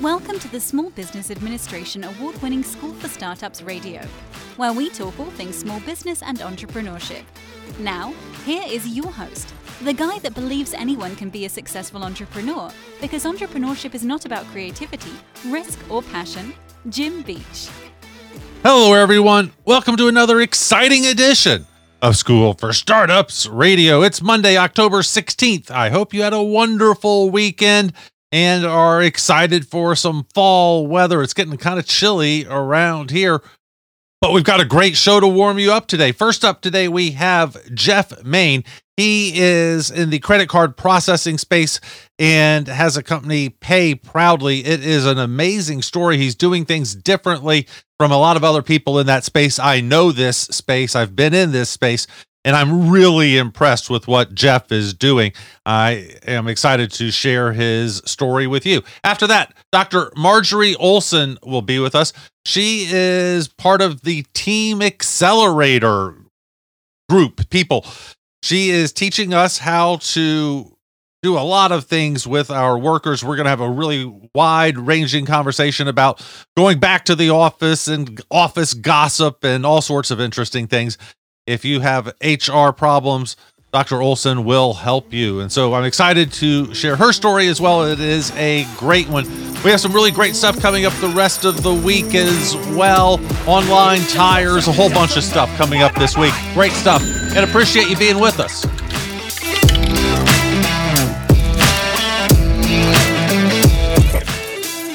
Welcome to the Small Business Administration award winning School for Startups Radio, where we talk all things small business and entrepreneurship. Now, here is your host, the guy that believes anyone can be a successful entrepreneur because entrepreneurship is not about creativity, risk, or passion, Jim Beach. Hello, everyone. Welcome to another exciting edition of School for Startups Radio. It's Monday, October 16th. I hope you had a wonderful weekend and are excited for some fall weather. It's getting kind of chilly around here, but we've got a great show to warm you up today. First up today, we have Jeff Maine. He is in the credit card processing space and has a company, Pay Proudly. It is an amazing story. He's doing things differently from a lot of other people in that space. I know this space, I've been in this space, and I'm really impressed with what Jeff is doing. I am excited to share his story with you. After that, Dr. Marjorie Oleson will be with us. She is part of the Team Accelerator group, people. She is teaching us how to do a lot of things with our workers. We're going to have a really wide ranging conversation about going back to the office and office gossip and all sorts of interesting things. If you have HR problems, Dr. Oleson will help you. And so I'm excited to share her story as well. It is a great one. We have some really great stuff coming up the rest of the week as well. Online tires, a whole bunch of stuff coming up this week. Great stuff. And appreciate you being with us.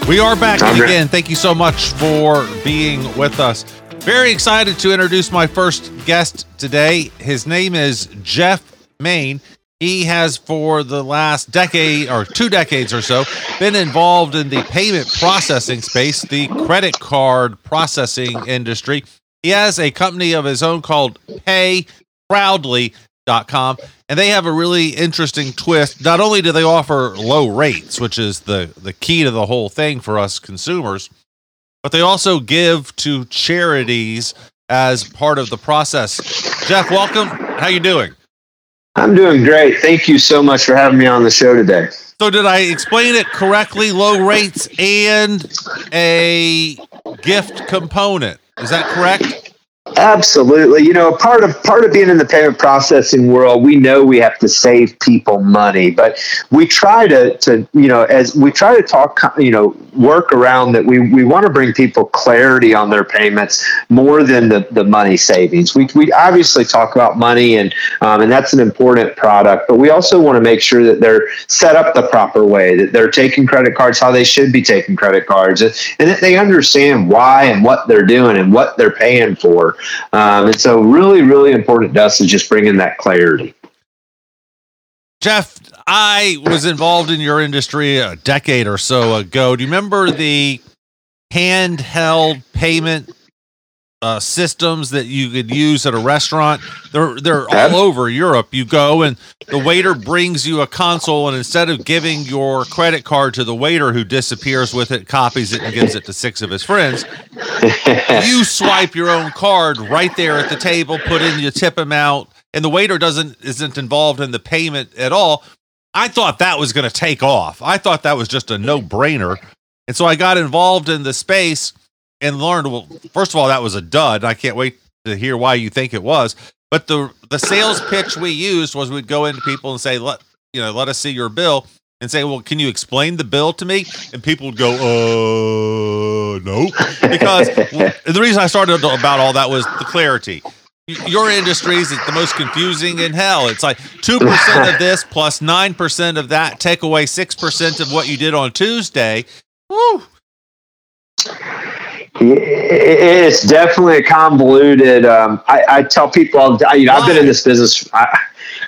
We are back again. Thank you so much for being with us. Very excited to introduce my first guest today. His name is Jeff Maine. He has, for the last decade or two decades or so, been involved in the payment processing space, the credit card processing industry. He has a company of his own called PayProudly.com, and they have a really interesting twist. Not only do they offer low rates, which is the, the key to the whole thing for us consumers, but they also give to charities as part of the process. Jeff, welcome. How you doing? I'm doing great. Thank you so much for having me on the show today. So did I explain it correctly? Low rates and a gift component. Is that correct? Absolutely. You know, part of part of being in the payment processing world, we know we have to save people money, but we try to to you know as we try to talk you know work around that we we want to bring people clarity on their payments more than the, the money savings. We we obviously talk about money and um, and that's an important product, but we also want to make sure that they're set up the proper way, that they're taking credit cards how they should be taking credit cards, and, and that they understand why and what they're doing and what they're paying for. Um, and so, really, really important to us is just bringing that clarity. Jeff, I was involved in your industry a decade or so ago. Do you remember the handheld payment uh, systems that you could use at a restaurant. They're they're all over Europe. You go and the waiter brings you a console, and instead of giving your credit card to the waiter who disappears with it, copies it, and gives it to six of his friends, you swipe your own card right there at the table, put in your tip amount, and the waiter doesn't isn't involved in the payment at all. I thought that was going to take off. I thought that was just a no brainer, and so I got involved in the space and learned well first of all that was a dud. I can't wait to hear why you think it was. But the the sales pitch we used was we'd go into people and say let you know let us see your bill and say well can you explain the bill to me? And people would go uh no. Because the reason i started about all that was the clarity. Your industry is the most confusing in hell. It's like 2% of this plus 9% of that, take away 6% of what you did on Tuesday. Woo, it's definitely a convoluted. Um, I, I, tell people, you know, I've been in this business. I,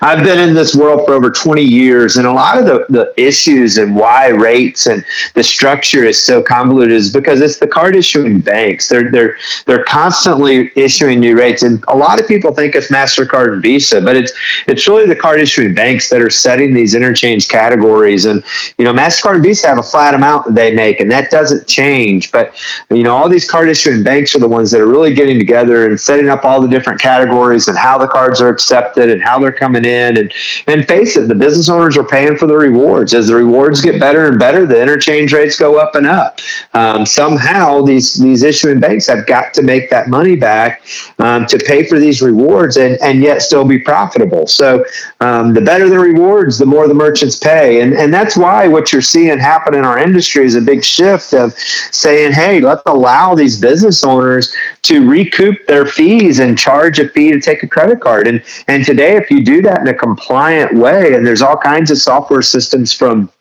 I've been in this world for over 20 years, and a lot of the, the issues and why rates and the structure is so convoluted is because it's the card issuing banks. They're they're they're constantly issuing new rates, and a lot of people think it's Mastercard and Visa, but it's it's really the card issuing banks that are setting these interchange categories. And you know, Mastercard and Visa have a flat amount that they make, and that doesn't change. But you know, all these card issuing banks are the ones that are really getting together and setting up all the different categories and how the cards are accepted and how they're coming in. And and face it, the business owners are paying for the rewards. As the rewards get better and better, the interchange rates go up and up. Um, somehow, these these issuing banks have got to make that money back um, to pay for these rewards and and yet still be profitable. So um, the better the rewards, the more the merchants pay, and and that's why what you're seeing happen in our industry is a big shift of saying, hey, let's allow these business owners to recoup their fees and charge a fee to take a credit card. And and today, if you do that in a compliant way, and there's all kinds of software systems from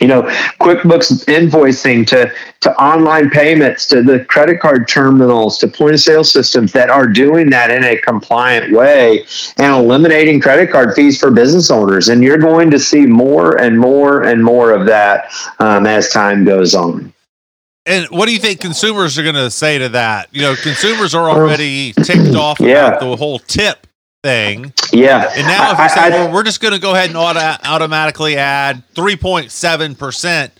you know quickbooks invoicing to to online payments to the credit card terminals to point of sale systems that are doing that in a compliant way and eliminating credit card fees for business owners and you're going to see more and more and more of that um, as time goes on and what do you think consumers are going to say to that? You know, consumers are already ticked off yeah. about the whole tip thing. Yeah. And now if you say, I, well, we're just going to go ahead and auto- automatically add 3.7%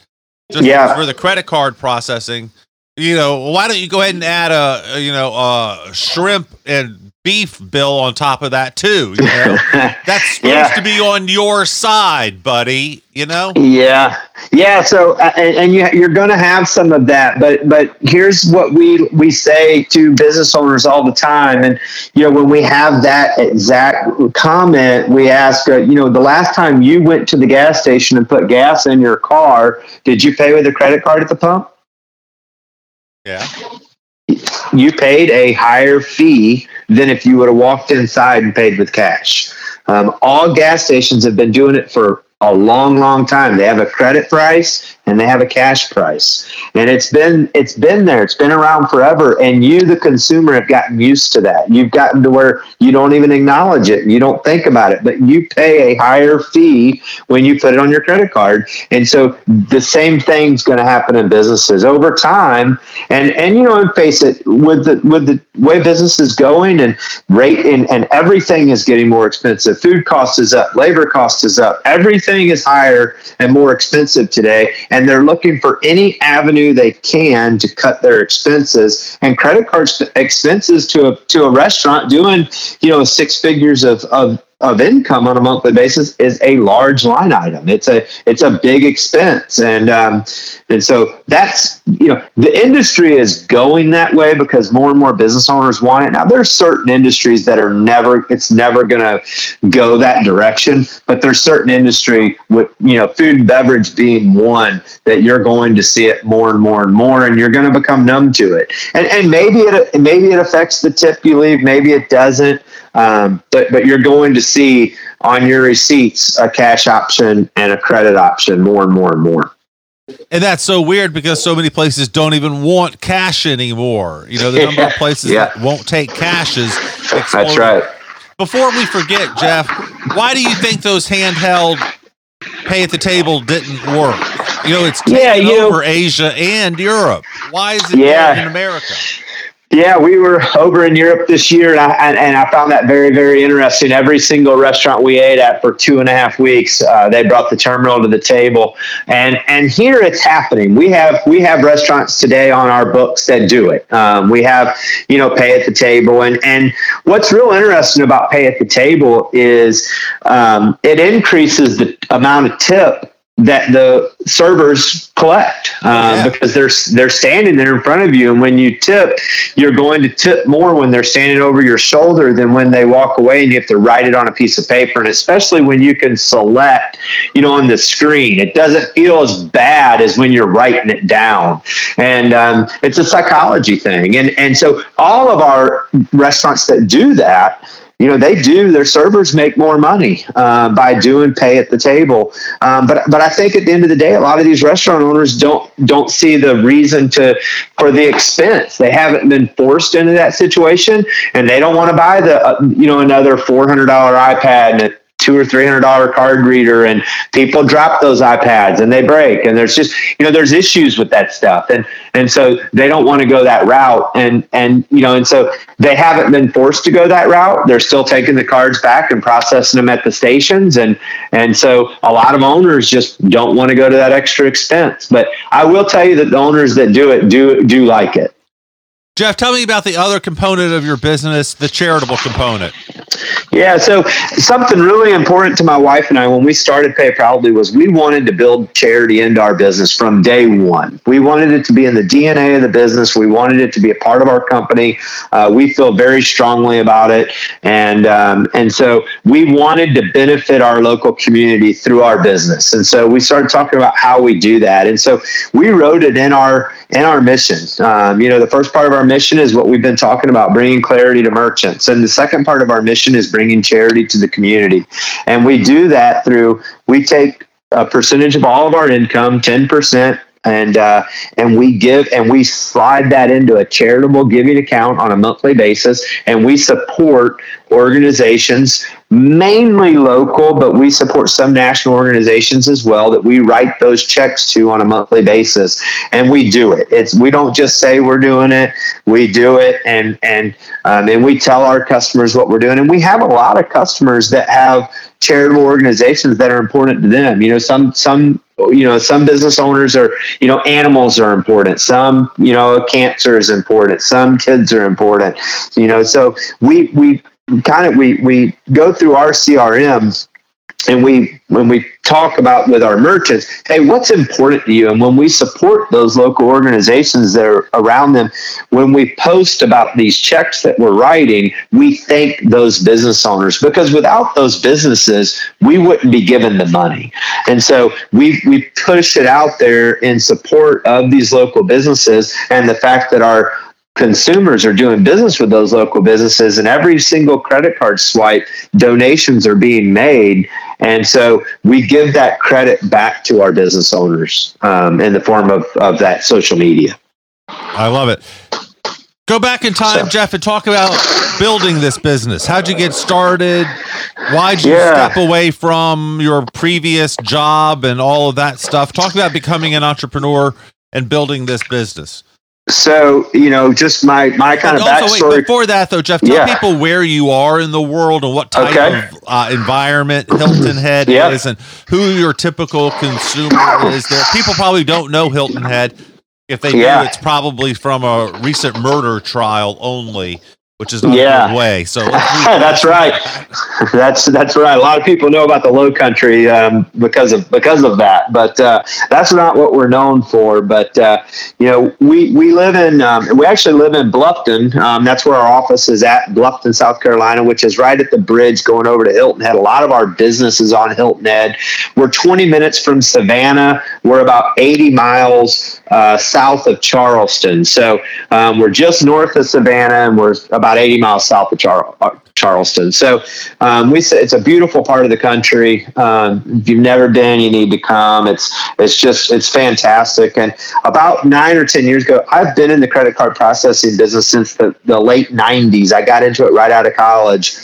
just yeah. for the credit card processing, you know, why don't you go ahead and add a, you know, a shrimp and beef bill on top of that too. You know? That's supposed yeah. to be on your side, buddy. You know? Yeah, yeah. So, uh, and, and you, you're going to have some of that, but but here's what we we say to business owners all the time, and you know when we have that exact comment, we ask, uh, you know, the last time you went to the gas station and put gas in your car, did you pay with a credit card at the pump? Yeah you paid a higher fee than if you would have walked inside and paid with cash. Um, all gas stations have been doing it for a long, long time. They have a credit price and they have a cash price, and it's been it's been there. It's been around forever, and you, the consumer, have gotten used to that. You've gotten to where you don't even acknowledge it, you don't think about it, but you pay a higher fee when you put it on your credit card, and so the same thing's going to happen in businesses over time. And and you know, and face it, with the with the way business is going and rate and, and everything is getting more expensive. Food cost is up, labor cost is up, everything everything is higher and more expensive today, and they're looking for any avenue they can to cut their expenses. And credit card expenses to a to a restaurant doing you know six figures of of of income on a monthly basis is a large line item. It's a it's a big expense, and um, and so that's you know the industry is going that way because more and more business owners want it. Now there's certain industries that are never it's never going to go that direction, but there's certain industry with you know food and beverage being one that you're going to see it more and more and more, and you're going to become numb to it. And and maybe it maybe it affects the tip you leave, maybe it doesn't. Um, but but you're going to see on your receipts a cash option and a credit option more and more and more. And that's so weird because so many places don't even want cash anymore. You know, the number of places yeah. that won't take cash is exploding. That's right. Before we forget, Jeff, why do you think those handheld pay at the table didn't work? You know, it's yeah, you over know, Asia and Europe. Why is it yeah. in America? Yeah, we were over in Europe this year, and I, and I found that very, very interesting. Every single restaurant we ate at for two and a half weeks, uh, they brought the terminal to the table, and and here it's happening. We have we have restaurants today on our books that do it. Um, we have you know pay at the table, and and what's real interesting about pay at the table is um, it increases the amount of tip that the servers collect uh, yeah. because they're they're standing there in front of you, and when you tip, you're going to tip more when they're standing over your shoulder than when they walk away, and you have to write it on a piece of paper. And especially when you can select, you know, on the screen, it doesn't feel as bad as when you're writing it down. And um, it's a psychology thing, and and so all of our restaurants that do that you know they do their servers make more money uh, by doing pay at the table. Um, but but I think at the end of the day a lot of these restaurant owners don't don't see the reason to for the expense. They haven't been forced into that situation and they don't want to buy the uh, you know another $400 iPad and two or three hundred dollar card reader, and people drop those iPads and they break, and there's just you know there's issues with that stuff, and and so they don't want to go that route, and and you know, and so they haven't been forced to go that route. They're still taking the cards back and processing them at the stations, and and so a lot of owners just don't want to go to that extra expense. But I will tell you that the owners that do it do do like it. Jeff, tell me about the other component of your business, the charitable component. Yeah, so something really important to my wife and I when we started Pay Proudly was we wanted to build charity into our business from day one. We wanted it to be in the DNA of the business. We wanted it to be a part of our company. Uh, we feel very strongly about it, and um, and so we wanted to benefit our local community through our business. And so we started talking about how we do that. And so we wrote it in our in our mission. Um, you know, the first part of our mission is what we've been talking about, bringing clarity to merchants, and the second part of our mission is bringing charity to the community. And we do that through we take a percentage of all of our income, ten percent and uh, and we give and we slide that into a charitable giving account on a monthly basis, and we support organizations mainly local, but we support some national organizations as well that we write those checks to on a monthly basis, and we do it. It's we don't just say we're doing it; we do it, and and um, and we tell our customers what we're doing, and we have a lot of customers that have charitable organizations that are important to them. You know, some some you know some business owners are you know animals are important. Some you know cancer is important. Some kids are important. You know so we we kind of we we go through our CRMs and we when we talk about with our merchants hey what's important to you? And when we support those local organizations that are around them when we post about these checks that we're writing we thank those business owners. Because without those businesses we wouldn't be given the money. And so we we push it out there in support of these local businesses and the fact that our consumers are doing business with those local businesses and every single credit card swipe donations are being made. And so we give that credit back to our business owners um, in the form of, of that social media. I love it. Go back in time so, jeff and talk about building this business. How'd you get started? Why'd you yeah. step away from your previous job and all of that stuff? Talk about becoming an entrepreneur and building this business so you know just my my kind of also, backstory. Wait, before that though jeff tell yeah. people where you are in the world and what type okay. of uh, environment hilton head is and who your typical consumer is there people probably don't know hilton head if they yeah. do it's probably from a recent murder trial only which is not yeah. a good way. So that's right. That's that's right. A lot of people know about the Low Country um, because of because of that, but uh, that's not what we're known for. But uh, you know, we we live in um, we actually live in Bluffton. Um, that's where our office is at, Bluffton, South Carolina, which is right at the bridge going over to Hilton Head. A lot of our business is on Hilton Head. We're 20 minutes from Savannah. We're about 80 miles uh, south of Charleston. So um, we're just north of Savannah, and we're about 80 miles south of Char- uh, Charleston. So um, we it's a beautiful part of the country. Um, if you've never been, you need to come. It's it's just it's fantastic. And about nine or ten years ago, I've been in the credit card processing business since the, the late 90s. I got into it right out of college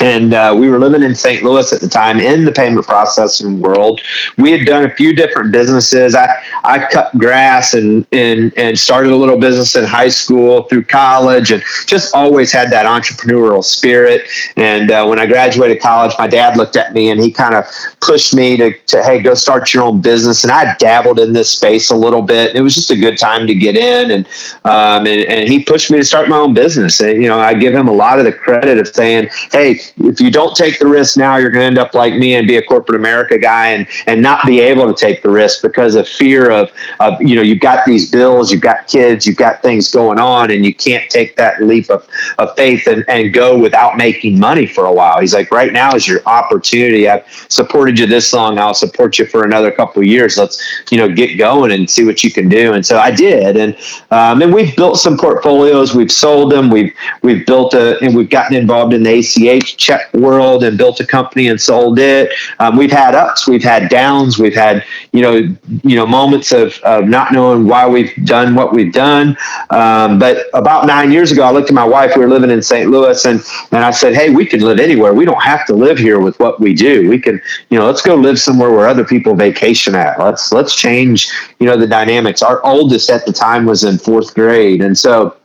and uh, we were living in St. Louis at the time in the payment processing world. We had done a few different businesses. I, I cut grass and, and, and started a little business in high school through college and just always had that entrepreneurial spirit. And uh, when I graduated college, my dad looked at me and he kind of pushed me to, to, hey, go start your own business. And I dabbled in this space a little bit. It was just a good time to get in. And, um, and, and he pushed me to start my own business. And, you know, I give him a lot of the credit of saying, hey, if you don't take the risk now, you're going to end up like me and be a corporate America guy and and not be able to take the risk because of fear of of you know you've got these bills, you've got kids, you've got things going on, and you can't take that leap of, of faith and, and go without making money for a while. He's like, right now is your opportunity. I've supported you this long. I'll support you for another couple of years. Let's, you know, get going and see what you can do. And so I did. And, um, and we've built some portfolios. We've sold them. We've, we've built a, and we've gotten involved in the ACH check world and built a company and sold it. Um, we've had ups, we've had downs, we've had, you know, you know, moments of, of not knowing why we've done what we've done. Um, but about nine years ago, I looked at my wife, we were living in St. Louis and, and I said, Hey, we can live anywhere. We don't have to live here with what we do. We can, you know, let's go live somewhere where other people vacation at. Let's, let's change, you know, the dynamics. Our oldest at the time was in fourth grade. And so,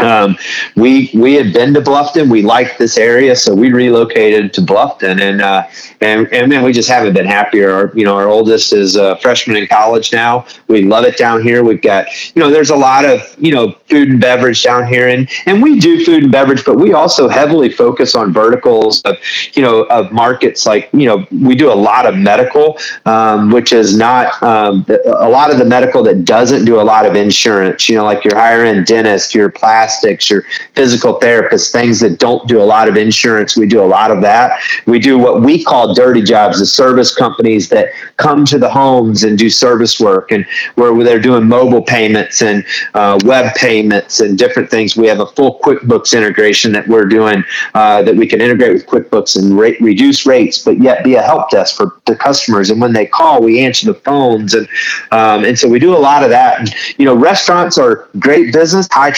um, we we had been to Bluffton. We liked this area, so we relocated to Bluffton, and uh, and and man, we just haven't been happier. Our, you know, our oldest is a freshman in college now. We love it down here. We've got you know, there's a lot of you know food and beverage down here, and and we do food and beverage, but we also heavily focus on verticals of you know of markets like you know we do a lot of medical, um, which is not um, a lot of the medical that doesn't do a lot of insurance. You know, like your higher end dentist, your plastics, your physical therapists, things that don't do a lot of insurance. We do a lot of that. We do what we call dirty jobs, the service companies that come to the homes and do service work, and where they're doing mobile payments and uh, web payments and different things. We have a full QuickBooks integration that we're doing uh, that we can integrate with QuickBooks and reduce rates, but yet be a help desk for the customers. And when they call, we answer the phones, and um, and so we do a lot of that. And, you know, restaurants are great business, high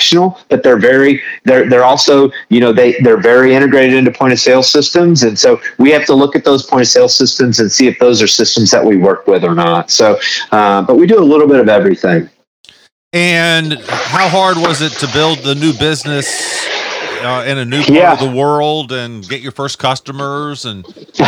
transactional, but they're very they're they're also you know they they're very integrated into point of sale systems, and so we have to look at those point of sale systems and see if those are systems that we work with or not. So, uh, but we do a little bit of everything. And how hard was it to build the new business uh, in a new part yeah. of the world and get your first customers? And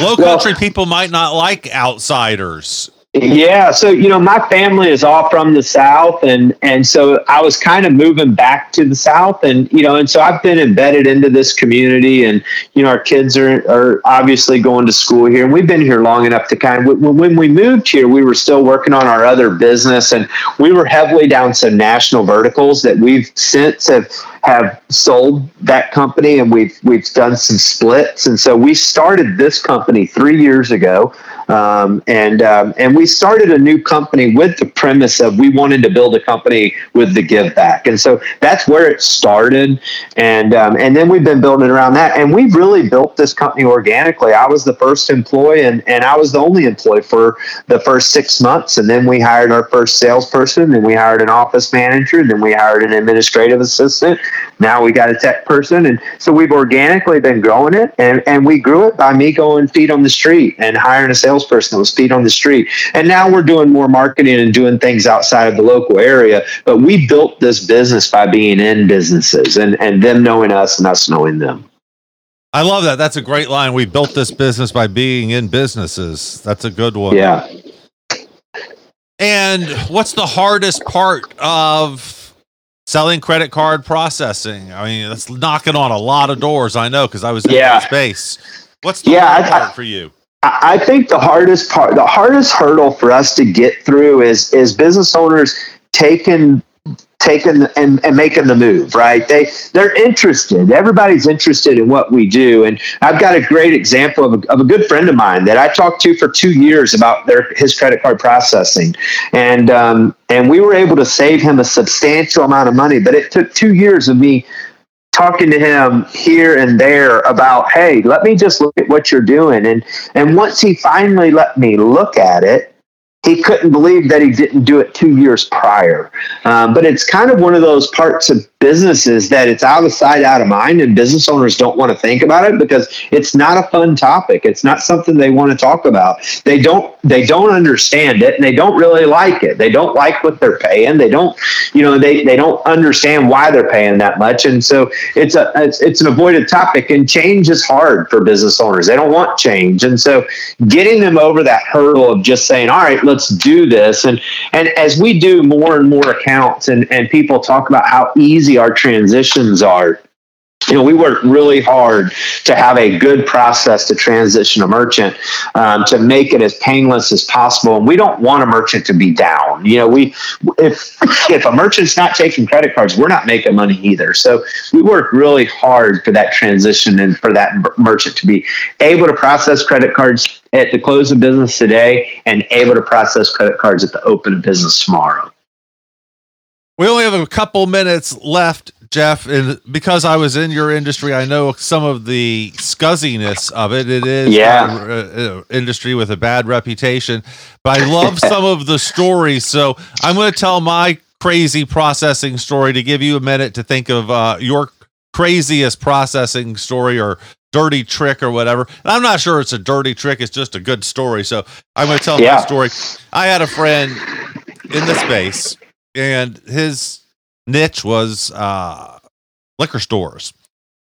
low country well, people might not like outsiders. Yeah, so you know, my family is all from the South, and and so I was kind of moving back to the South, and you know, and so I've been embedded into this community, and you know, our kids are are obviously going to school here, and we've been here long enough to kind of. When we moved here, we were still working on our other business, and we were heavily down some national verticals that we've since have have sold that company, and we've we've done some splits, and so we started this company three years ago. Um, and um, and we started a new company with the premise of we wanted to build a company with the give back, and so that's where it started, and um, and then we've been building around that, and we've really built this company organically. I was the first employee, and and I was the only employee for the first six months, and then we hired our first salesperson, and we hired an office manager, and then we hired an administrative assistant. Now we got a tech person, and so we've organically been growing it, and and we grew it by me going feet on the street and hiring a sales salesperson that was feet on the street. And now we're doing more marketing and doing things outside of the local area. But we built this business by being in businesses and, and them knowing us and us knowing them. I love that. That's a great line. We built this business by being in businesses. That's a good one. Yeah. And what's the hardest part of selling credit card processing? I mean, that's knocking on a lot of doors. I know because I was in yeah. that space. What's the yeah, hard I, part for you? I think the hardest part, the hardest hurdle for us to get through is is business owners taking taking and, and making the move right? They they're interested. Everybody's interested in what we do. And i've got a great example of a, of a good friend of mine that i talked to for two years about their his credit card processing. And um, and we were able to save him a substantial amount of money but it took two years of me talking to him here and there about, hey, let me just look at what you're doing. And and once he finally let me look at it, he couldn't believe that he didn't do it two years prior. Um, but it's kind of one of those parts of businesses that it's out of sight, out of mind, and business owners don't want to think about it because it's not a fun topic. It's not something they want to talk about. They don't they don't understand it and they don't really like it. They don't like what they're paying. They don't, you know, they, they don't understand why they're paying that much. And so it's a it's, it's an avoided topic and change is hard for business owners. They don't want change. And so getting them over that hurdle of just saying, all right, let's do this. And and as we do more and more accounts and, and people talk about how easy our transitions are you know, we work really hard to have a good process to transition a merchant um, to make it as painless as possible. And we don't want a merchant to be down. You know, we if if a merchant's not taking credit cards, we're not making money either. So we work really hard for that transition and for that merchant to be able to process credit cards at the close of business today and able to process credit cards at the open of business tomorrow. We only have a couple minutes left Jeff, and because I was in your industry, I know some of the scuzziness of it. It is yeah. a, a, a industry with a bad reputation, but I love some of the stories. So I'm going to tell my crazy processing story to give you a minute to think of uh, your craziest processing story or dirty trick or whatever. And I'm not sure it's a dirty trick; it's just a good story. So I'm going to tell yeah. my story. I had a friend in the space, and his niche was uh, liquor stores.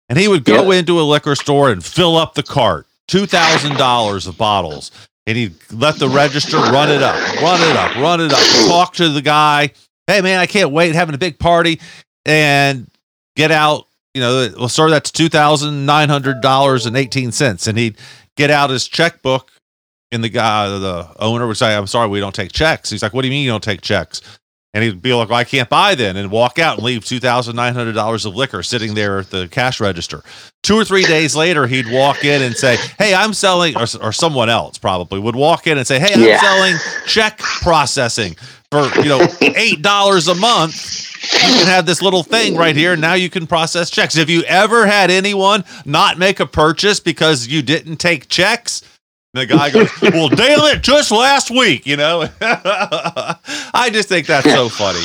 And he would go yep. into a liquor store and fill up the cart, $2,000 of bottles. And he'd let the register run it up, run it up, run it up, talk to the guy. Hey, man, I can't wait having a big party and get out. You know, well, sir, that's $2,900.18. And he'd get out his checkbook. And the guy, the owner would say, I'm sorry, we don't take checks. He's like, What do you mean you don't take checks? And he'd be like, well, I can't buy then, and walk out and leave $2,900 of liquor sitting there at the cash register. Two or three days later, he'd walk in and say, Hey, I'm selling, or, or someone else probably would walk in and say, Hey, I'm yeah. selling check processing for, you know, $8 a month. You can have this little thing right here. Now you can process checks. Have you ever had anyone not make a purchase because you didn't take checks? The guy goes, "Well, damn it, just last week," you know. I just think that's so funny.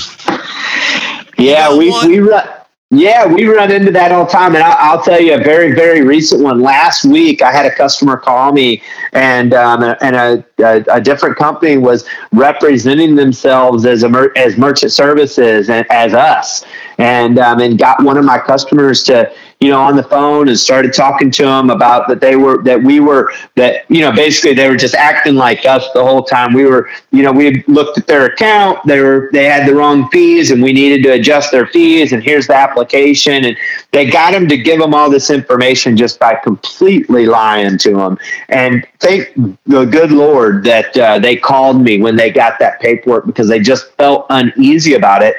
Yeah, we we run. Yeah, we run into that all the time, and I'll, I'll, tell you a very, very recent one. Last week, I had a customer call me, and um, and a, a, a, different company was representing themselves as a mer- as merchant services and as us, and um, and got one of my customers to you know, on the phone and started talking to them about that they were that we were that you know basically they were just acting like us the whole time. We were you know we looked at their account. They were they had the wrong fees and we needed to adjust their fees. And here's the application. And they got them to give them all this information just by completely lying to them. And thank the good Lord that uh, they called me when they got that paperwork because they just felt uneasy about it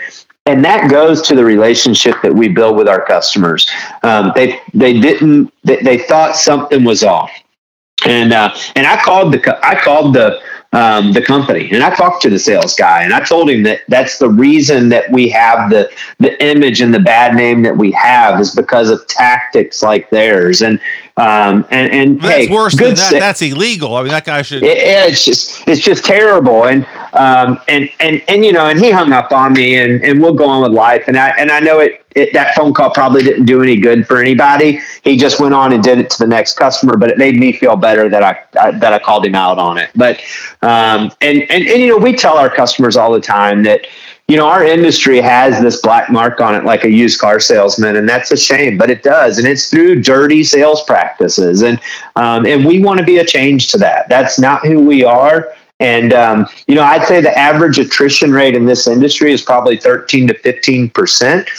and that goes to the relationship that we build with our customers. Um, they they didn't they, they, thought something was off, and uh, and I called the I called the um, the company and I talked to the sales guy and I told him that that's the reason that we have the the image and the bad name that we have is because of tactics like theirs and um, and and that's hey, worse than that. that's illegal. I mean, that guy should. It, it's just it's just terrible. And um, and and and you know, and he hung up on me, and and we'll go on with life. And I and I know it, it that phone call probably didn't do any good for anybody. He just went on and did it to the next customer, but it made me feel better that I, I that I called him out on it. But um, and and and you know, we tell our customers all the time that you know, our industry has this black mark on it like a used car salesman, and that's a shame, but it does, and it's through dirty sales practices, and um, and we want to be a change to that. That's not who we are. And um, you know, I'd say the average attrition rate in this industry is probably 13 to 15 percent.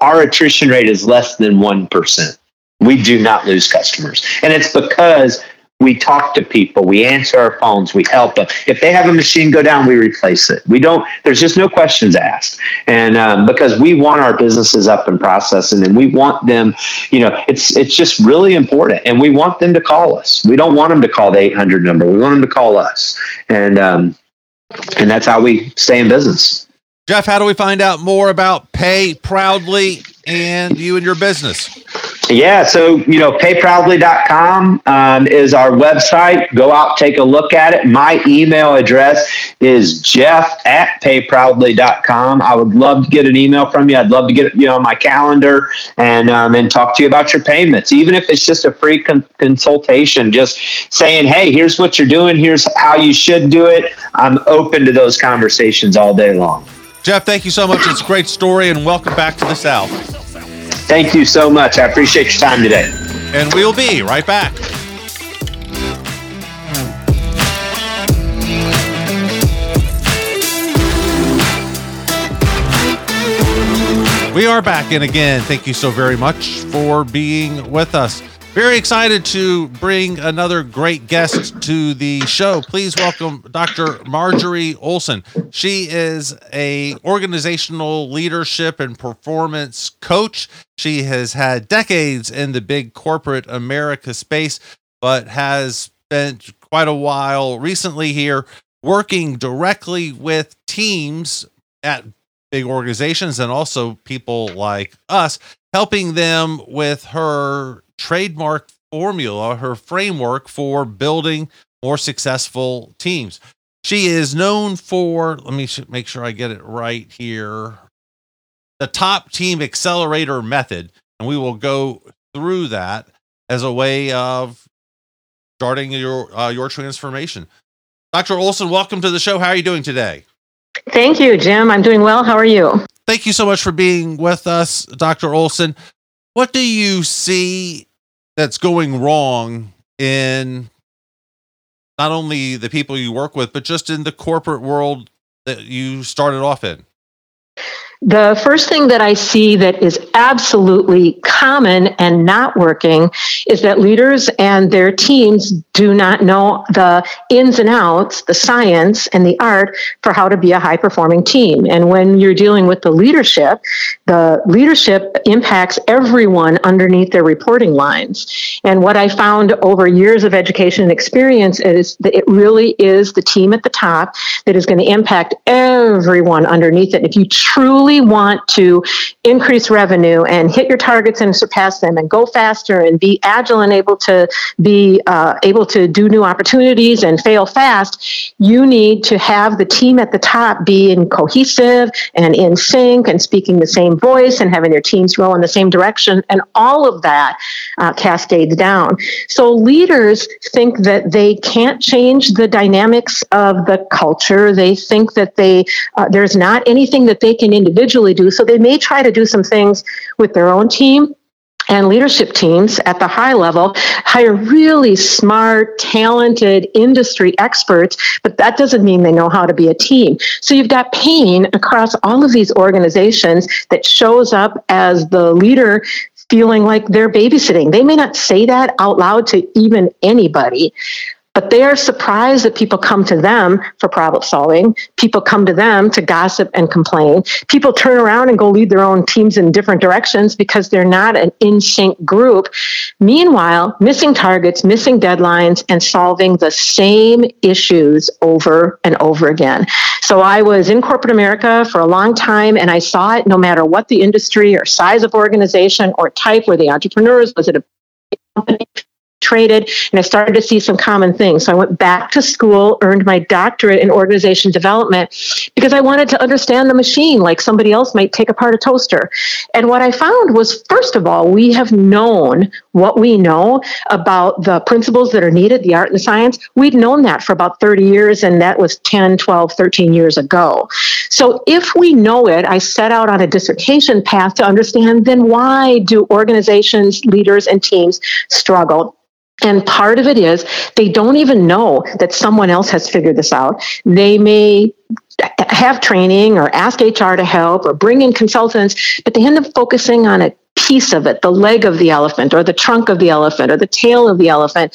Our attrition rate is less than one percent. We do not lose customers, and it's because we talk to people. We answer our phones. We help them. If they have a machine go down we replace it. We don't there's just no questions asked. And um, because we want our businesses up and processing and we want them you know it's it's just really important and we want them to call us. We don't want them to call the 800 number. We want them to call us. And um, and that's how we stay in business. Jeff how do we find out more about pay proudly and you and your business yeah, so you know, payproudly.com um, is our website. Go out, take a look at it. My email address is jeff at payproudly.com. I would love to get an email from you. I'd love to get you know my calendar and um, and talk to you about your payments, even if it's just a free con- consultation. Just saying, hey, here's what you're doing. Here's how you should do it. I'm open to those conversations all day long. Jeff, thank you so much. It's a great story, and welcome back to the South. Thank you so much. I appreciate your time today. And we'll be right back. We are back in again. Thank you so very much for being with us. Very excited to bring another great guest to the show. Please welcome Dr. Marjorie Oleson. She is a organizational leadership and performance coach. She has had decades in the big corporate America space, but has spent quite a while recently here working directly with teams at big organizations and also people like us, helping them with her trademark formula, her framework for building more successful teams. She is known for, let me make sure I get it right here, the top team accelerator method. And we will go through that as a way of starting your uh, your transformation. Dr. Oleson, welcome to the show. How are you doing today? Thank you, Jim. I'm doing well. How are you? Thank you so much for being with us, Dr. Oleson. What do you see that's going wrong in not only the people you work with, but just in the corporate world that you started off in? The first thing that I see that is absolutely common and not working is that leaders and their teams do not know the ins and outs, the science and the art for how to be a high performing team. And when you're dealing with the leadership, the leadership impacts everyone underneath their reporting lines. And what I found over years of education and experience is that it really is the team at the top that is going to impact everyone underneath it. If you truly really want to increase revenue and hit your targets and surpass them and go faster and be agile and able to be uh, able to do new opportunities and fail fast, you need to have the team at the top being cohesive and in sync and speaking the same voice and having their teams row in the same direction. And all of that uh, cascades down. So leaders think that they can't change the dynamics of the culture. They think that they uh, there's not anything that they can individually individually do. So they may try to do some things with their own team and leadership teams at the high level hire really smart, talented industry experts, but that doesn't mean they know how to be a team. So you've got pain across all of these organizations that shows up as the leader feeling like they're babysitting. They may not say that out loud to even anybody, but they are surprised that people come to them for problem solving. People come to them to gossip and complain. People turn around and go lead their own teams in different directions because they're not an in sync group. Meanwhile, missing targets, missing deadlines, and solving the same issues over and over again. So I was in corporate America for a long time and I saw it no matter what the industry or size of organization or type, were the entrepreneurs, was it a company, traded and I started to see some common things. So I went back to school, earned my doctorate in organization development because I wanted to understand the machine like somebody else might take apart a toaster. And what I found was, first of all, we have known what we know about the principles that are needed, the art and the science. We'd known that for about 30 years, and that was 10, 12, 13 years ago. So if we know it, I set out on a dissertation path to understand then why do organizations, leaders, and teams struggle? And part of it is they don't even know that someone else has figured this out. They may have training or ask HR to help or bring in consultants, but they end up focusing on a piece of it, the leg of the elephant or the trunk of the elephant or the tail of the elephant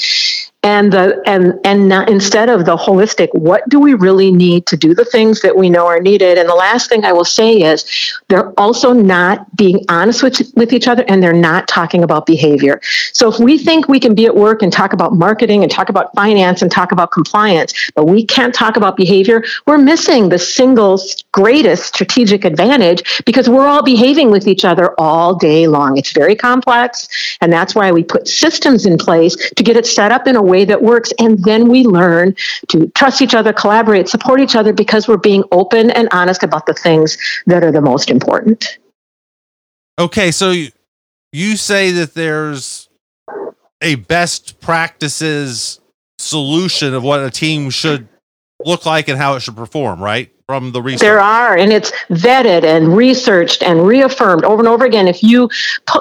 and the and and not, instead of the holistic what do we really need to do the things that we know are needed? And the last thing i will say is they're also not being honest with, with each other and they're not talking about behavior. So if we think we can be at work and talk about marketing and talk about finance and talk about compliance but we can't talk about behavior we're missing the single greatest strategic advantage because we're all behaving with each other all day long. It's very complex and that's why we put systems in place to get it set up in a way that works. And then we learn to trust each other, collaborate, support each other because we're being open and honest about the things that are the most important. Okay, so you say that there's a best practices solution of what a team should look like and how it should perform, right? From the research? There are, and it's vetted and researched and reaffirmed over and over again. If you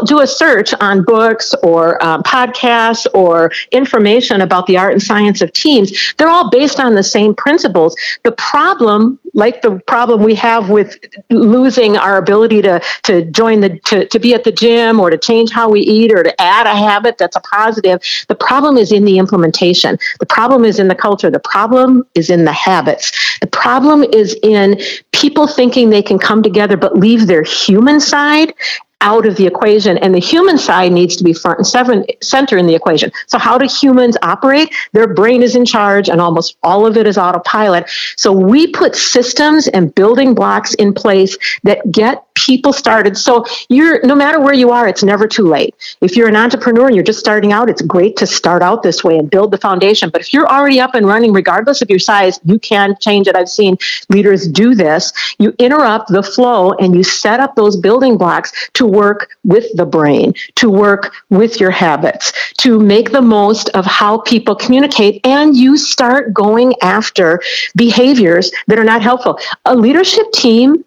do a search on books or um, podcasts or information about the art and science of teams, they're all based on the same principles. The problem like the problem we have with losing our ability to to join the to, to be at the gym or to change how we eat or to add a habit that's a positive the problem is in the implementation the problem is in the culture the problem is in the habits the problem is in people thinking they can come together but leave their human side out of the equation. And the human side needs to be front and center in the equation. So how do humans operate? Their brain is in charge and almost all of it is autopilot. So we put systems and building blocks in place that get people started. So you're no matter where you are it's never too late. If you're an entrepreneur and you're just starting out it's great to start out this way and build the foundation. But if you're already up and running regardless of your size you can change it. I've seen leaders do this. You interrupt the flow and you set up those building blocks to work with the brain to work with your habits to make the most of how people communicate. And you start going after behaviors that are not helpful. A leadership team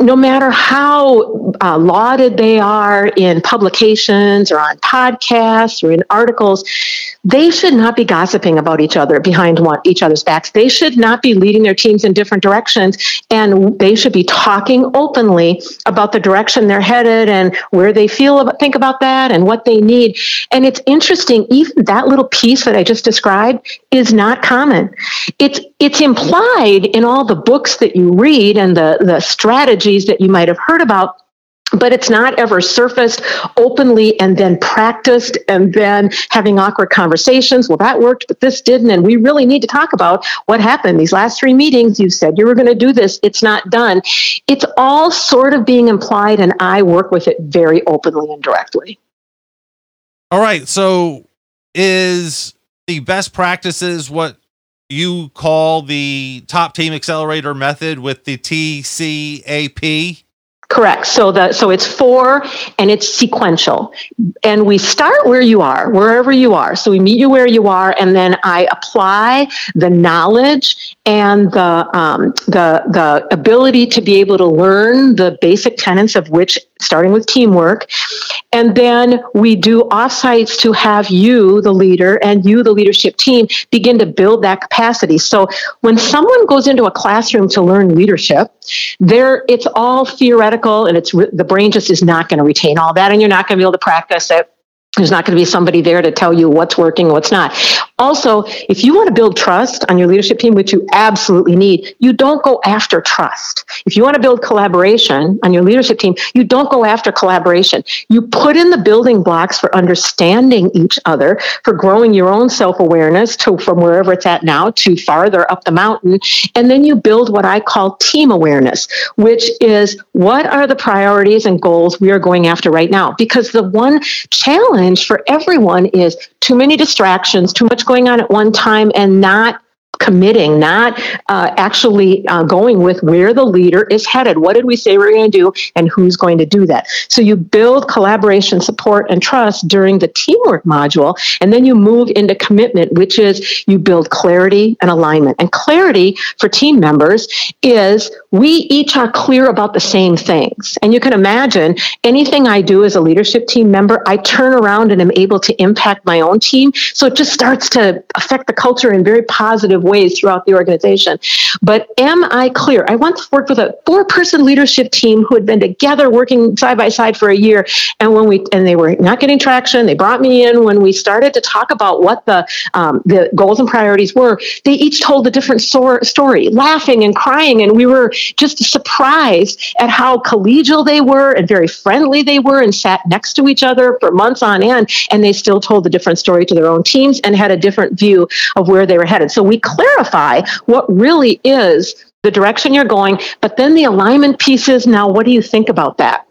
no matter how uh, lauded they are in publications or on podcasts or in articles, they should not be gossiping about each other behind one, each other's backs. They should not be leading their teams in different directions, and they should be talking openly about the direction they're headed and where they feel about, think about that and what they need. And it's interesting, even that little piece that I just described is not common. It's it's implied in all the books that you read and the the strategies that you might have heard about but it's not ever surfaced openly and then practiced and then having awkward conversations. Well, that worked, but this didn't. And we really need to talk about what happened. These last three meetings, you said you were going to do this. It's not done. It's all sort of being implied, and I work with it very openly and directly. All right. So, is the best practices what you call the top team accelerator method with the TCAP? Correct. So the so it's four and it's sequential. And we start where you are, wherever you are. So we meet you where you are, and then I apply the knowledge and the um, the the ability to be able to learn the basic tenets of which starting with teamwork. And then we do offsites to have you, the leader, and you, the leadership team, begin to build that capacity. So when someone goes into a classroom to learn leadership, there it's all theoretical and it's the brain just is not going to retain all that and you're not going to be able to practice it there's not going to be somebody there to tell you what's working what's not. Also, if you want to build trust on your leadership team, which you absolutely need, you don't go after trust. If you want to build collaboration on your leadership team, you don't go after collaboration. You put in the building blocks for understanding each other, for growing your own self awareness to from wherever it's at now to farther up the mountain. And then you build what I call team awareness, which is what are the priorities and goals we are going after right now? Because the one challenge for everyone is too many distractions, too much going on at one time and not committing, not uh, actually uh, going with where the leader is headed. What did we say we are going to do, and who's going to do that? So you build collaboration, support, and trust during the teamwork module, and then you move into commitment, which is you build clarity and alignment. And clarity for team members is we each are clear about the same things. And you can imagine anything I do as a leadership team member, I turn around and am able to impact my own team. So it just starts to affect the culture in very positive ways throughout the organization. But am I clear? I once worked with a four person leadership team who had been together working side by side for a year. And when we, and they were not getting traction, they brought me in when we started to talk about what the, um, the goals and priorities were. They each told a different so- story, laughing and crying. And we were just surprised at how collegial they were and very friendly they were and sat next to each other for months on end. And they still told a different story to their own teams and had a different view of where they were headed. So we clarify what really is the direction you're going, but then the alignment pieces. Now, what do you think about that?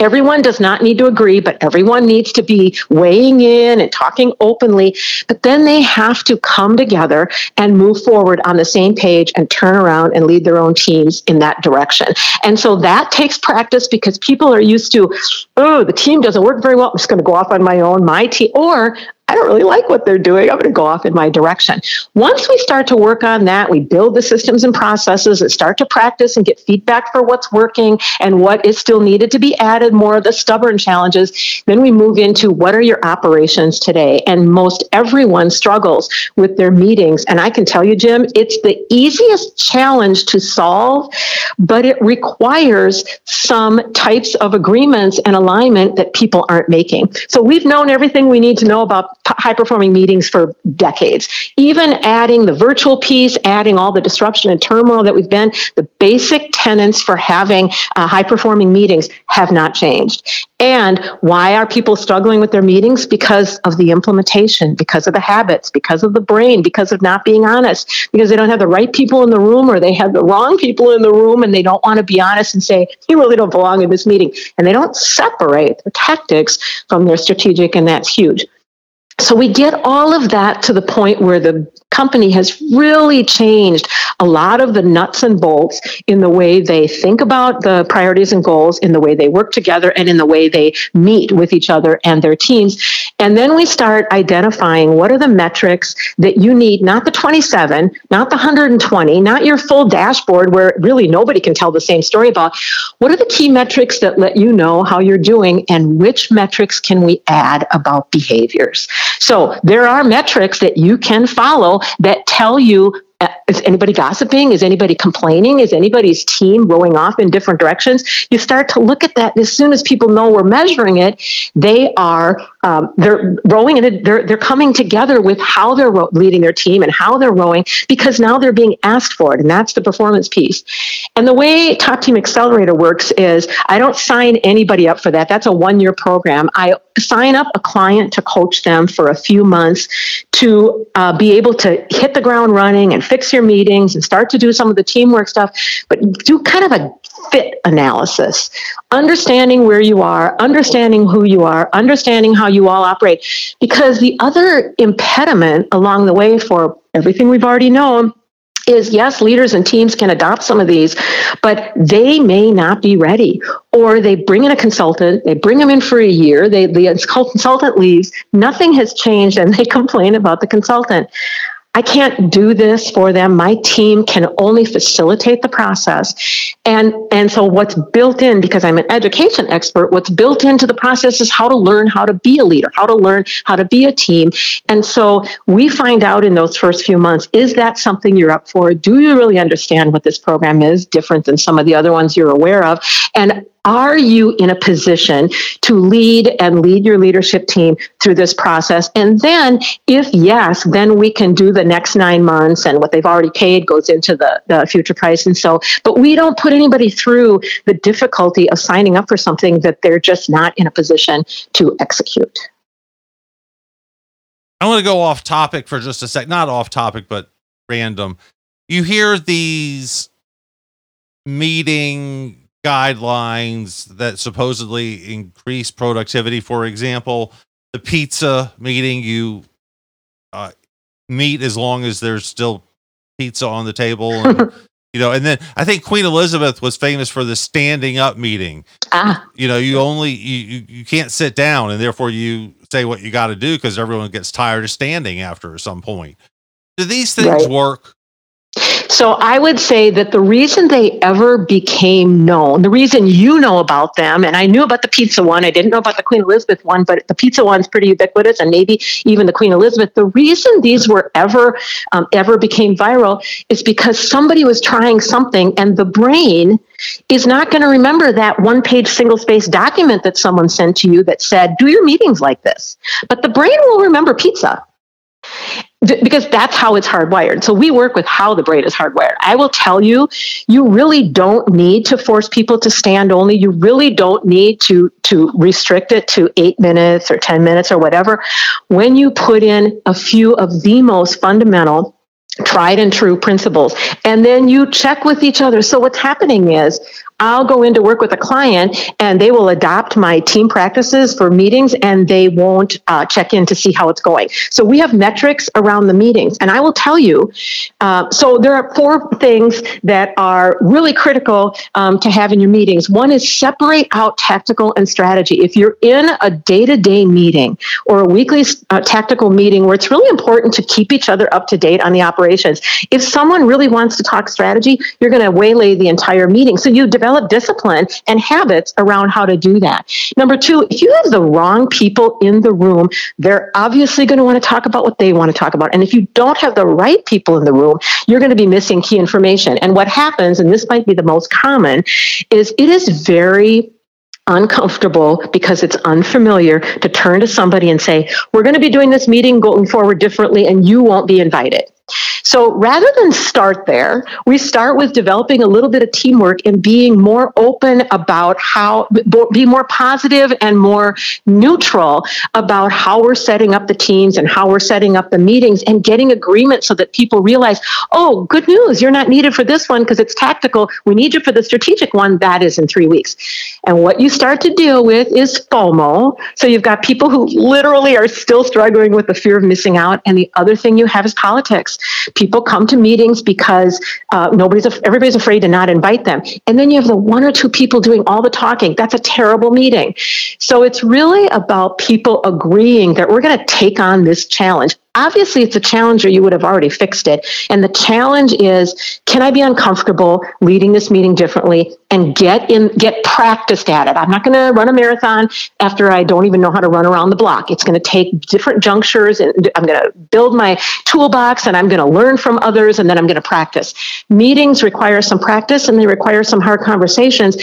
Everyone does not need to agree, but everyone needs to be weighing in and talking openly. But then they have to come together and move forward on the same page and turn around and lead their own teams in that direction. And so that takes practice because people are used to, oh, the team doesn't work very well. I'm just going to go off on my own, my team, or I don't really like what they're doing. I'm going to go off in my direction. Once we start to work on that, we build the systems and processes and start to practice and get feedback for what's working and what is still needed to be added, more of the stubborn challenges. Then we move into what are your operations today? And most everyone struggles with their meetings. And I can tell you, Jim, it's the easiest challenge to solve, but it requires some types of agreements and alignment that people aren't making. So we've known everything we need to know about high performing meetings for decades. Even adding the virtual piece, adding all the disruption and turmoil that we've been, the basic tenets for having uh, high performing meetings have not changed. And why are people struggling with their meetings? Because of the implementation, because of the habits, because of the brain, because of not being honest, because they don't have the right people in the room or they have the wrong people in the room and they don't want to be honest and say, you really don't belong in this meeting. And they don't separate their tactics from their strategic, and that's huge. So we get all of that to the point where the company has really changed a lot of the nuts and bolts in the way they think about the priorities and goals, in the way they work together, and in the way they meet with each other and their teams. And then we start identifying what are the metrics that you need, not the 27, not the 120, not your full dashboard where really nobody can tell the same story about. What are the key metrics that let you know how you're doing, and which metrics can we add about behaviors? So there are metrics that you can follow that tell you uh, is anybody gossiping? Is anybody complaining? Is anybody's team rowing off in different directions? You start to look at that. As soon as people know we're measuring it, they are um, they're rowing and they're they're coming together with how they're ro- leading their team and how they're rowing because now they're being asked for it, and that's the performance piece. And the way Top Team Accelerator works is I don't sign anybody up for that. That's a one year program. I sign up a client to coach them for a few months to uh, be able to hit the ground running and fix your meetings and start to do some of the teamwork stuff, but do kind of a fit analysis, understanding where you are, understanding who you are, understanding how you all operate. Because the other impediment along the way for everything we've already known is yes, leaders and teams can adopt some of these, but they may not be ready. Or they bring in a consultant, they bring them in for a year, they, the consultant leaves, nothing has changed, and they complain about the consultant. I can't do this for them. My team can only facilitate the process. And, and so what's built in, because I'm an education expert, what's built into the process is how to learn how to be a leader, how to learn how to be a team. And so we find out in those first few months, is that something you're up for? Do you really understand what this program is different than some of the other ones you're aware of? And are you in a position to lead and lead your leadership team through this process? And then, if yes, then we can do the next nine months, and what they've already paid goes into the, the future price. And so, but we don't put anybody through the difficulty of signing up for something that they're just not in a position to execute. I want to go off topic for just a sec, not off topic, but random. You hear these meeting guidelines that supposedly increase productivity. For example, the pizza meeting, you uh, meet as long as there's still pizza on the table. And, you know, and then I think Queen Elizabeth was famous for the standing up meeting. Ah. You know, you only, you, you, you can't sit down and therefore you say what you got to do because everyone gets tired of standing after some point. Do these things right. work? So I would say that the reason they ever became known, the reason you know about them, and I knew about the pizza one, I didn't know about the Queen Elizabeth one, but the pizza one's pretty ubiquitous, and maybe even the Queen Elizabeth. The reason these were ever um, ever became viral is because somebody was trying something, and the brain is not going to remember that one page single space document that someone sent to you that said, do your meetings like this. But the brain will remember pizza because that's how it's hardwired. So we work with how the brain is hardwired. I will tell you, you really don't need to force people to stand only. You really don't need to to restrict it to 8 minutes or 10 minutes or whatever. When you put in a few of the most fundamental tried and true principles and then you check with each other. So what's happening is I'll go in to work with a client and they will adopt my team practices for meetings and they won't uh, check in to see how it's going. So we have metrics around the meetings. And I will tell you uh, so there are four things that are really critical um, to have in your meetings. One is separate out tactical and strategy. If you're in a day to day meeting or a weekly uh, tactical meeting where it's really important to keep each other up to date on the operations, if someone really wants to talk strategy, you're going to waylay the entire meeting. So you develop discipline and habits around how to do that. Number two, if you have the wrong people in the room, they're obviously going to want to talk about what they want to talk about. And if you don't have the right people in the room, you're going to be missing key information. And what happens, and this might be the most common, is it is very uncomfortable because it's unfamiliar to turn to somebody and say, We're going to be doing this meeting going forward differently, and you won't be invited. So rather than start there, we start with developing a little bit of teamwork and being more open about how, be more positive and more neutral about how we're setting up the teams and how we're setting up the meetings and getting agreement so that people realize, oh, good news, you're not needed for this one because it's tactical. We need you for the strategic one. That is in three weeks. And what you start to deal with is FOMO. So you've got people who literally are still struggling with the fear of missing out. And the other thing you have is politics. People come to meetings because uh, nobody's everybody's afraid to not invite them, and then you have the one or two people doing all the talking. That's a terrible meeting. So it's really about people agreeing that we're going to take on this challenge obviously it's a challenge or you would have already fixed it. And the challenge is, can I be uncomfortable leading this meeting differently and get in, get practiced at it? I'm not going to run a marathon after I don't even know how to run around the block. It's going to take different junctures and I'm going to build my toolbox and I'm going to learn from others and then I'm going to practice. Meetings require some practice and they require some hard conversations,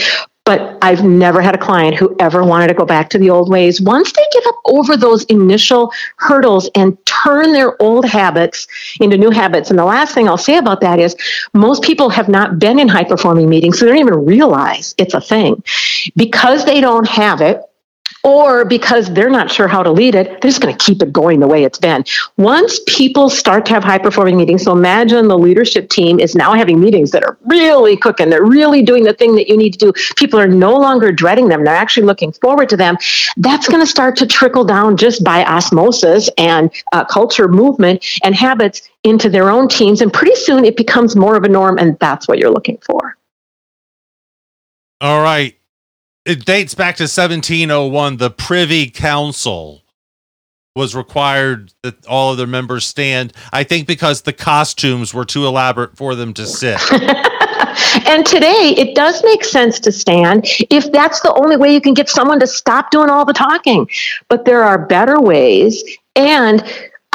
but I've never had a client who ever wanted to go back to the old ways. Once they get up over those initial hurdles and turn their old habits into new habits. And the last thing I'll say about that is most people have not been in high performing meetings, so they don't even realize it's a thing. Because they don't have it, or because they're not sure how to lead it, they're just going to keep it going the way it's been. Once people start to have high performing meetings, so imagine the leadership team is now having meetings that are really cooking, they're really doing the thing that you need to do. People are no longer dreading them, they're actually looking forward to them. That's going to start to trickle down just by osmosis and uh, culture movement and habits into their own teams. And pretty soon it becomes more of a norm, and that's what you're looking for. All right it dates back to 1701. The Privy Council was required that all of their members stand. I think because the costumes were too elaborate for them to sit. and today, it does make sense to stand if that's the only way you can get someone to stop doing all the talking. But there are better ways. And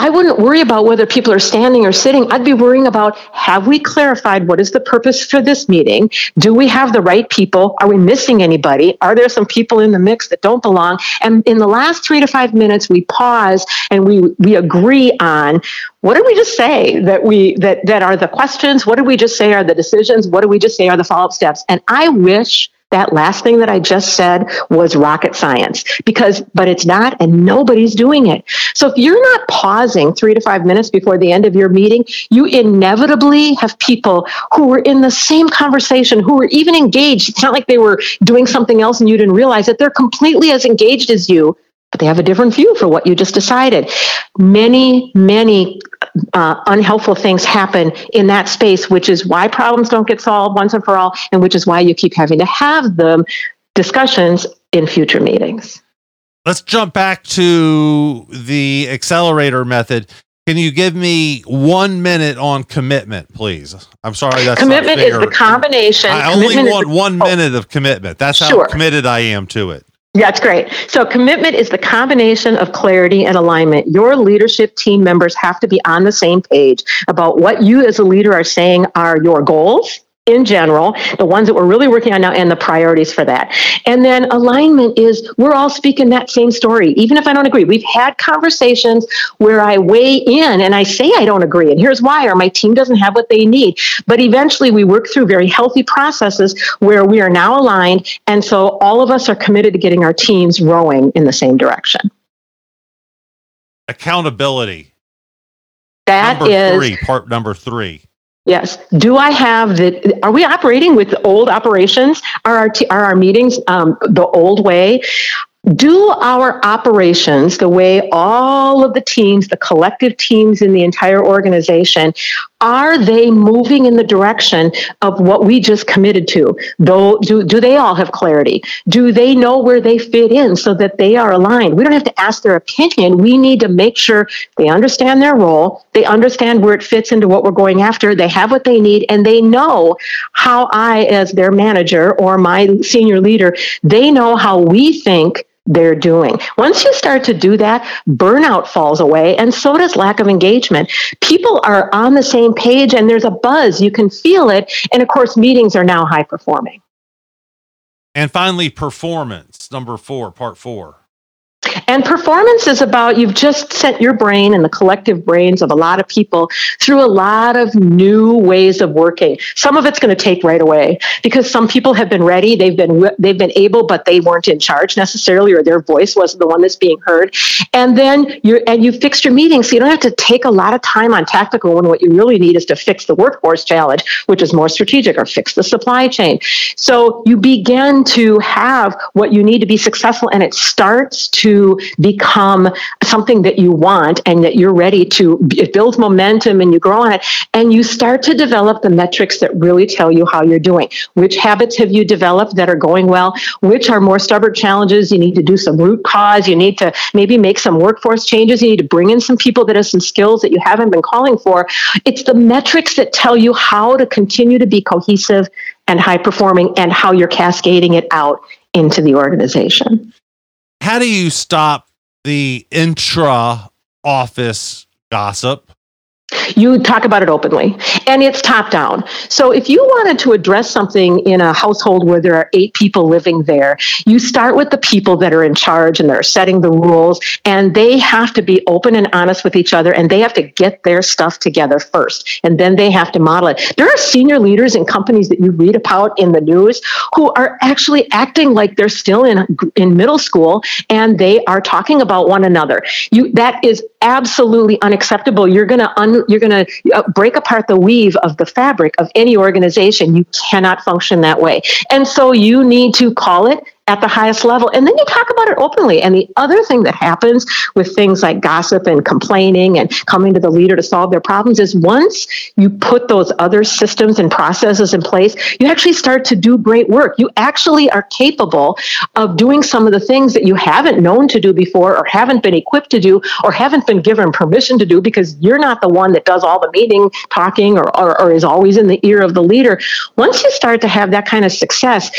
I wouldn't worry about whether people are standing or sitting. I'd be worrying about have we clarified what is the purpose for this meeting? Do we have the right people? Are we missing anybody? Are there some people in the mix that don't belong? And in the last three to five minutes, we pause and we we agree on what did we just say that we that that are the questions? What did we just say are the decisions? What did we just say are the follow-up steps? And I wish that last thing that I just said was rocket science because, but it's not, and nobody's doing it. So if you're not pausing three to five minutes before the end of your meeting, you inevitably have people who were in the same conversation, who were even engaged. It's not like they were doing something else and you didn't realize that they're completely as engaged as you, but they have a different view for what you just decided. Many, many uh, unhelpful things happen in that space, which is why problems don't get solved once and for all, and which is why you keep having to have them discussions in future meetings. Let's jump back to the accelerator method. Can you give me one minute on commitment, please? I'm sorry. That's commitment is the combination. I only want the, one oh, minute of commitment. That's how sure. committed I am to it. That's great. So, commitment is the combination of clarity and alignment. Your leadership team members have to be on the same page about what you as a leader are saying are your goals in general, the ones that we're really working on now, and the priorities for that. And then alignment is we're all speaking that same story, even if I don't agree. We've had conversations where I weigh in and I say I don't agree, and here's why, or my team doesn't have what they need. But eventually, we work through very healthy processes where we are now aligned, and so all of us are committed to getting our teams rowing in the same direction. Accountability. That number is three, part number three Yes. Do I have the? Are we operating with old operations? Are our t- are our meetings um, the old way? do our operations the way all of the teams, the collective teams in the entire organization, are they moving in the direction of what we just committed to? Though, do, do they all have clarity? Do they know where they fit in so that they are aligned? We don't have to ask their opinion. We need to make sure they understand their role, they understand where it fits into what we're going after, they have what they need, and they know how I, as their manager or my senior leader, they know how we think they're doing. Once you start to do that, burnout falls away, and so does lack of engagement. People are on the same page, and there's a buzz. You can feel it. And of course, meetings are now high performing. And finally, performance, number four, part four. And performance is about you've just sent your brain and the collective brains of a lot of people through a lot of new ways of working. Some of it's going to take right away because some people have been ready, they've been they've been able, but they weren't in charge necessarily, or their voice wasn't the one that's being heard. And then you're and you fixed your meeting, so you don't have to take a lot of time on tactical when what you really need is to fix the workforce challenge, which is more strategic, or fix the supply chain. So you begin to have what you need to be successful, and it starts to become something that you want and that you're ready to it builds momentum and you grow on it. And you start to develop the metrics that really tell you how you're doing. Which habits have you developed that are going well? Which are more stubborn challenges? You need to do some root cause. You need to maybe make some workforce changes. You need to bring in some people that have some skills that you haven't been calling for. It's the metrics that tell you how to continue to be cohesive and high performing and how you're cascading it out into the organization how do you stop the intra office gossip you talk about it openly and it's top down. So if you wanted to address something in a household where there are eight people living there, you start with the people that are in charge and they're setting the rules and they have to be open and honest with each other and they have to get their stuff together first and then they have to model it. There are senior leaders in companies that you read about in the news who are actually acting like they're still in in middle school and they are talking about one another. You that is absolutely unacceptable. You're going to un, you're going to uh, break apart the weave of the fabric of any organization. You cannot function that way. And so you need to call it at the highest level. And then you talk about it openly. And the other thing that happens with things like gossip and complaining and coming to the leader to solve their problems is once you put those other systems and processes in place, you actually start to do great work. You actually are capable of doing some of the things that you haven't known to do before or haven't been equipped to do or haven't been given permission to do because you're not the one that does all the meeting talking or, or, or is always in the ear of the leader. Once you start to have that kind of success,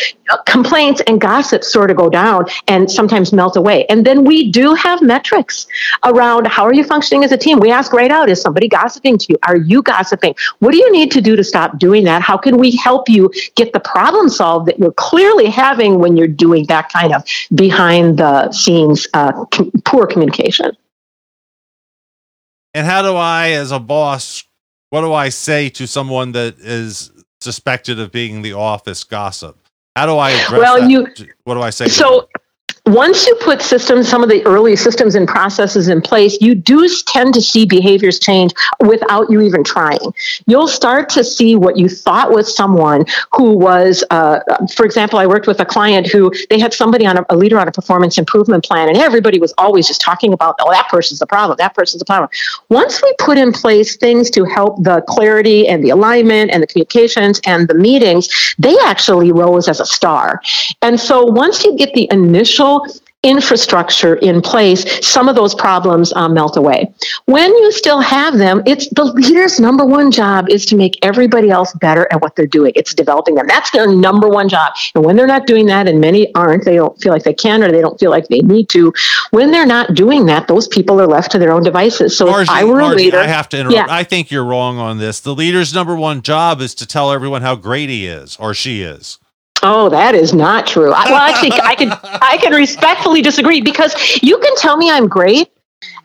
complaints and gossip sort of go down and sometimes melt away. And then we do have metrics around how are you functioning as a team? We ask right out, is somebody gossiping to you? Are you gossiping? What do you need to do to stop doing that? How can we help you get the problem solved that you're clearly having when you're doing that kind of behind the scenes uh, poor communication? And how do I, as a boss, what do I say to someone that is suspected of being the office gossip? How do I address well, that? You, what do I say? So once you put systems, some of the early systems and processes in place, you do tend to see behaviors change without you even trying. You'll start to see what you thought was someone who was, uh, for example, I worked with a client who they had somebody on a, a, leader on a performance improvement plan, and everybody was always just talking about, oh, that person's the problem, that person's the problem. Once we put in place things to help the clarity and the alignment and the communications and the meetings, they actually rose as a star. And so once you get the initial infrastructure in place, some of those problems um, melt away. When you still have them, it's the leader's number one job is to make everybody else better at what they're doing. It's developing them. That's their number one job. And when they're not doing that, and many aren't, they don't feel like they can or they don't feel like they need to. When they're not doing that, those people are left to their own devices. So Margie, if I were Margie, a leader, I have to interrupt. Yeah. I think you're wrong on this. The leader's number one job is to tell everyone how great he is or she is. Oh, that is not true. I, well, actually, I can I can respectfully disagree because you can tell me I'm great,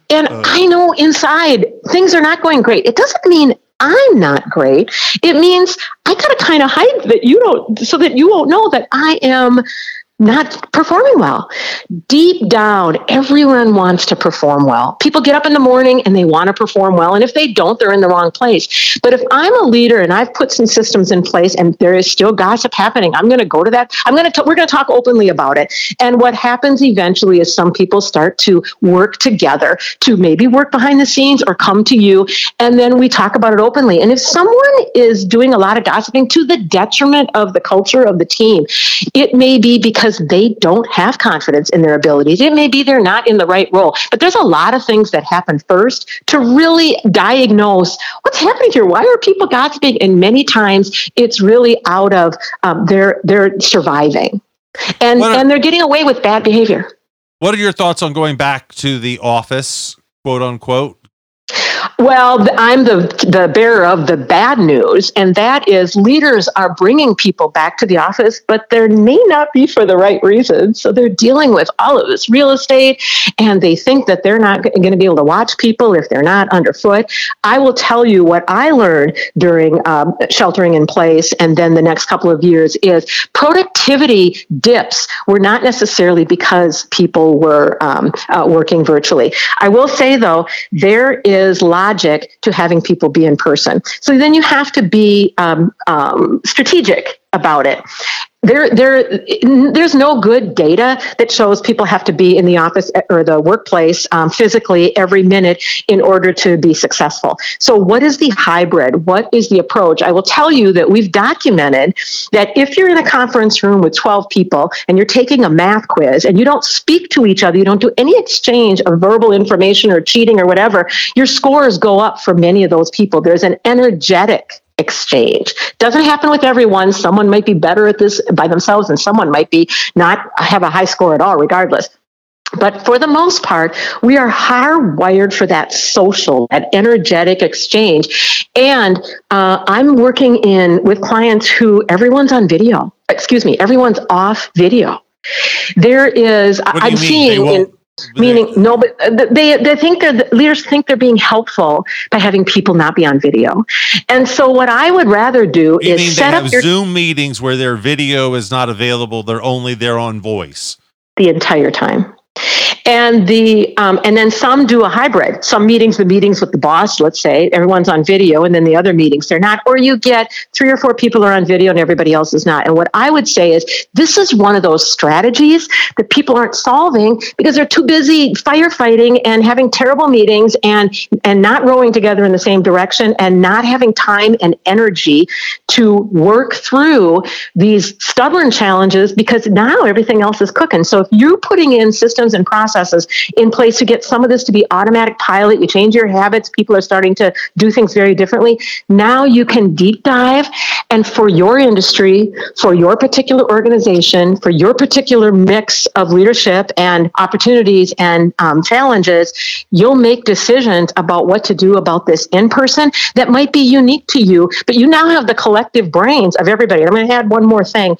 and uh, I know inside things are not going great. It doesn't mean I'm not great. It means I got to kind of hide that you don't, so that you won't know that I am not performing well. Deep down, everyone wants to perform well. People get up in the morning and they want to perform well. And if they don't, they're in the wrong place. But if I'm a leader and I've put some systems in place and there is still gossip happening, I'm going to go to that. I'm going to, we're going to talk openly about it. And what happens eventually is some people start to work together to maybe work behind the scenes or come to you. And then we talk about it openly. And if someone is doing a lot of gossiping to the detriment of the culture of the team, it may be because because they don't have confidence in their abilities. It may be they're not in the right role, but there's a lot of things that happen first to really diagnose what's happening here. Why are people gossiping? And many times it's really out of um, their they're surviving, and are, and they're getting away with bad behavior. What are your thoughts on going back to the office, quote unquote? Well, I'm the the bearer of the bad news, and that is leaders are bringing people back to the office, but there may not be for the right reasons. So they're dealing with all of this real estate, and they think that they're not going to be able to watch people if they're not underfoot. I will tell you what I learned during um, sheltering in place, and then the next couple of years is productivity dips were not necessarily because people were um, uh, working virtually. I will say though, there is lots logic to having people be in person. So then you have to be um, um, strategic about it there, there, there's no good data that shows people have to be in the office or the workplace um, physically every minute in order to be successful. So, what is the hybrid? What is the approach? I will tell you that we've documented that if you're in a conference room with 12 people and you're taking a math quiz and you don't speak to each other, you don't do any exchange of verbal information or cheating or whatever, your scores go up for many of those people. There's an energetic exchange. Doesn't happen with everyone. Someone might be better at this by themselves and someone might be not have a high score at all regardless. But for the most part, we are hardwired for that social, that energetic exchange. And uh, I'm working in with clients who everyone's on video. Excuse me, everyone's off video. There is, I'm seeing in, Meaning, no, but uh, they they think that leaders think they're being helpful by having people not be on video, and so what I would rather do is set up your, Zoom meetings where their video is not available; they're only there on voice? The entire time and the um, and then some do a hybrid. Some meetings the meetings with the boss let's say everyone's on video and then the other meetings they're not. Or you get three or four people are on video and everybody else is not. And what i would say is this is one of those strategies that people aren't solving because they're too busy firefighting and having terrible meetings and and not rowing together in the same direction and not having time and energy to work through these stubborn challenges because now everything else is cooking. So if you're putting in systems and processes processes in place to get some of this to be automatic pilot. You change your habits. People are starting to do things very differently. Now you can deep dive. And for your industry, for your particular organization, for your particular mix of leadership and opportunities and um, challenges, you'll make decisions about what to do about this in person that might be unique to you. But you now have the collective brains of everybody. I'm going to add one more thing.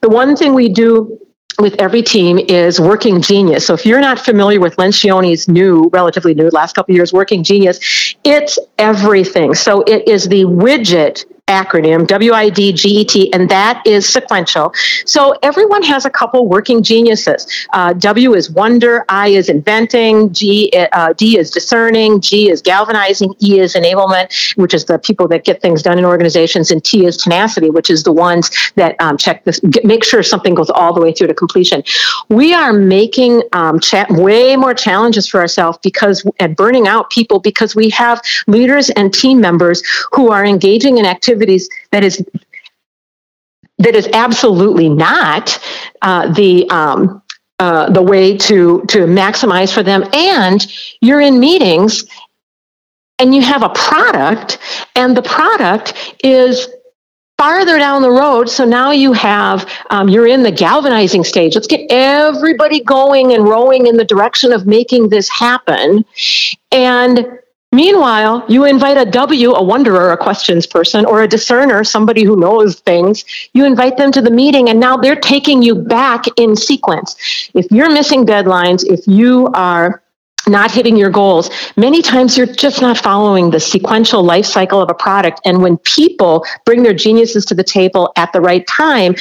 The one thing we do with every team is Working Genius. So if you're not familiar with Lencioni's new, relatively new, last couple years Working Genius, it's everything. So it is the widget acronym, W I D G E T, and that is sequential. So everyone has a couple working geniuses. Uh, w is wonder, I is inventing, G, uh, D is discerning, G is galvanizing, E is enablement, which is the people that get things done in organizations, and T is tenacity, which is the ones that um, check this, get, make sure something goes all the way through to completion. We are making um, cha- way more challenges for ourselves because and burning out people because we have leaders and team members who are engaging in activities activities that is that is absolutely not uh, the um, uh, the way to to maximize for them. And you're in meetings, and you have a product, and the product is farther down the road. So now you have, um, you're in the galvanizing stage. Let's get everybody going and rowing in the direction of making this happen. And Meanwhile, you invite a W, a wonderer, a questions person, or a discerner, somebody who knows things. You invite them to the meeting, and now they're taking you back in sequence. If you're missing deadlines, if you are not hitting your goals, many times you're just not following the sequential life cycle of a product. And when people bring their geniuses to the table at the right time,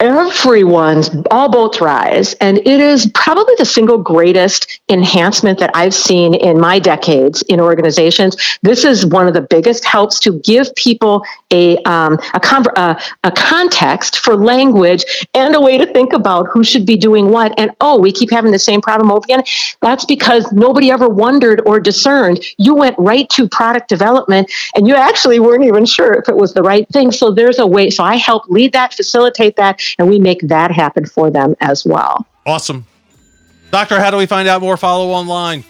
everyone's all boats rise. And it is probably the single greatest enhancement that i've seen in my decades in organizations. This is one of the biggest helps to give people a um, a, con- a, a context for language and a way to think about who should be doing what. And oh we keep having the same problem over again. That's because nobody ever wondered or discerned. You went right to product development and you actually weren't even sure if it was the right thing. So there's a way so i help lead that facilitate that and we make that happen for them as well. Awesome. Doctor, how do we find out more? Follow online.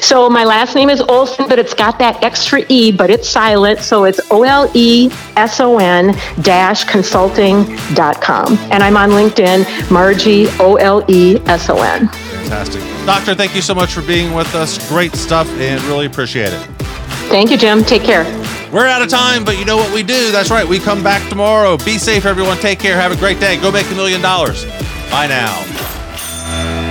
So my last name is Olson, but it's got that extra E, but it's silent. So it's O L E S O N dash consulting.com. And I'm on LinkedIn, Margie O L E S O N. Fantastic. Doctor, thank you so much for being with us. Great stuff and really appreciate it. Thank you, Jim. Take care. We're out of time, but you know what we do? That's right. We come back tomorrow. Be safe, everyone. Take care. Have a great day. Go make a million dollars. Bye now.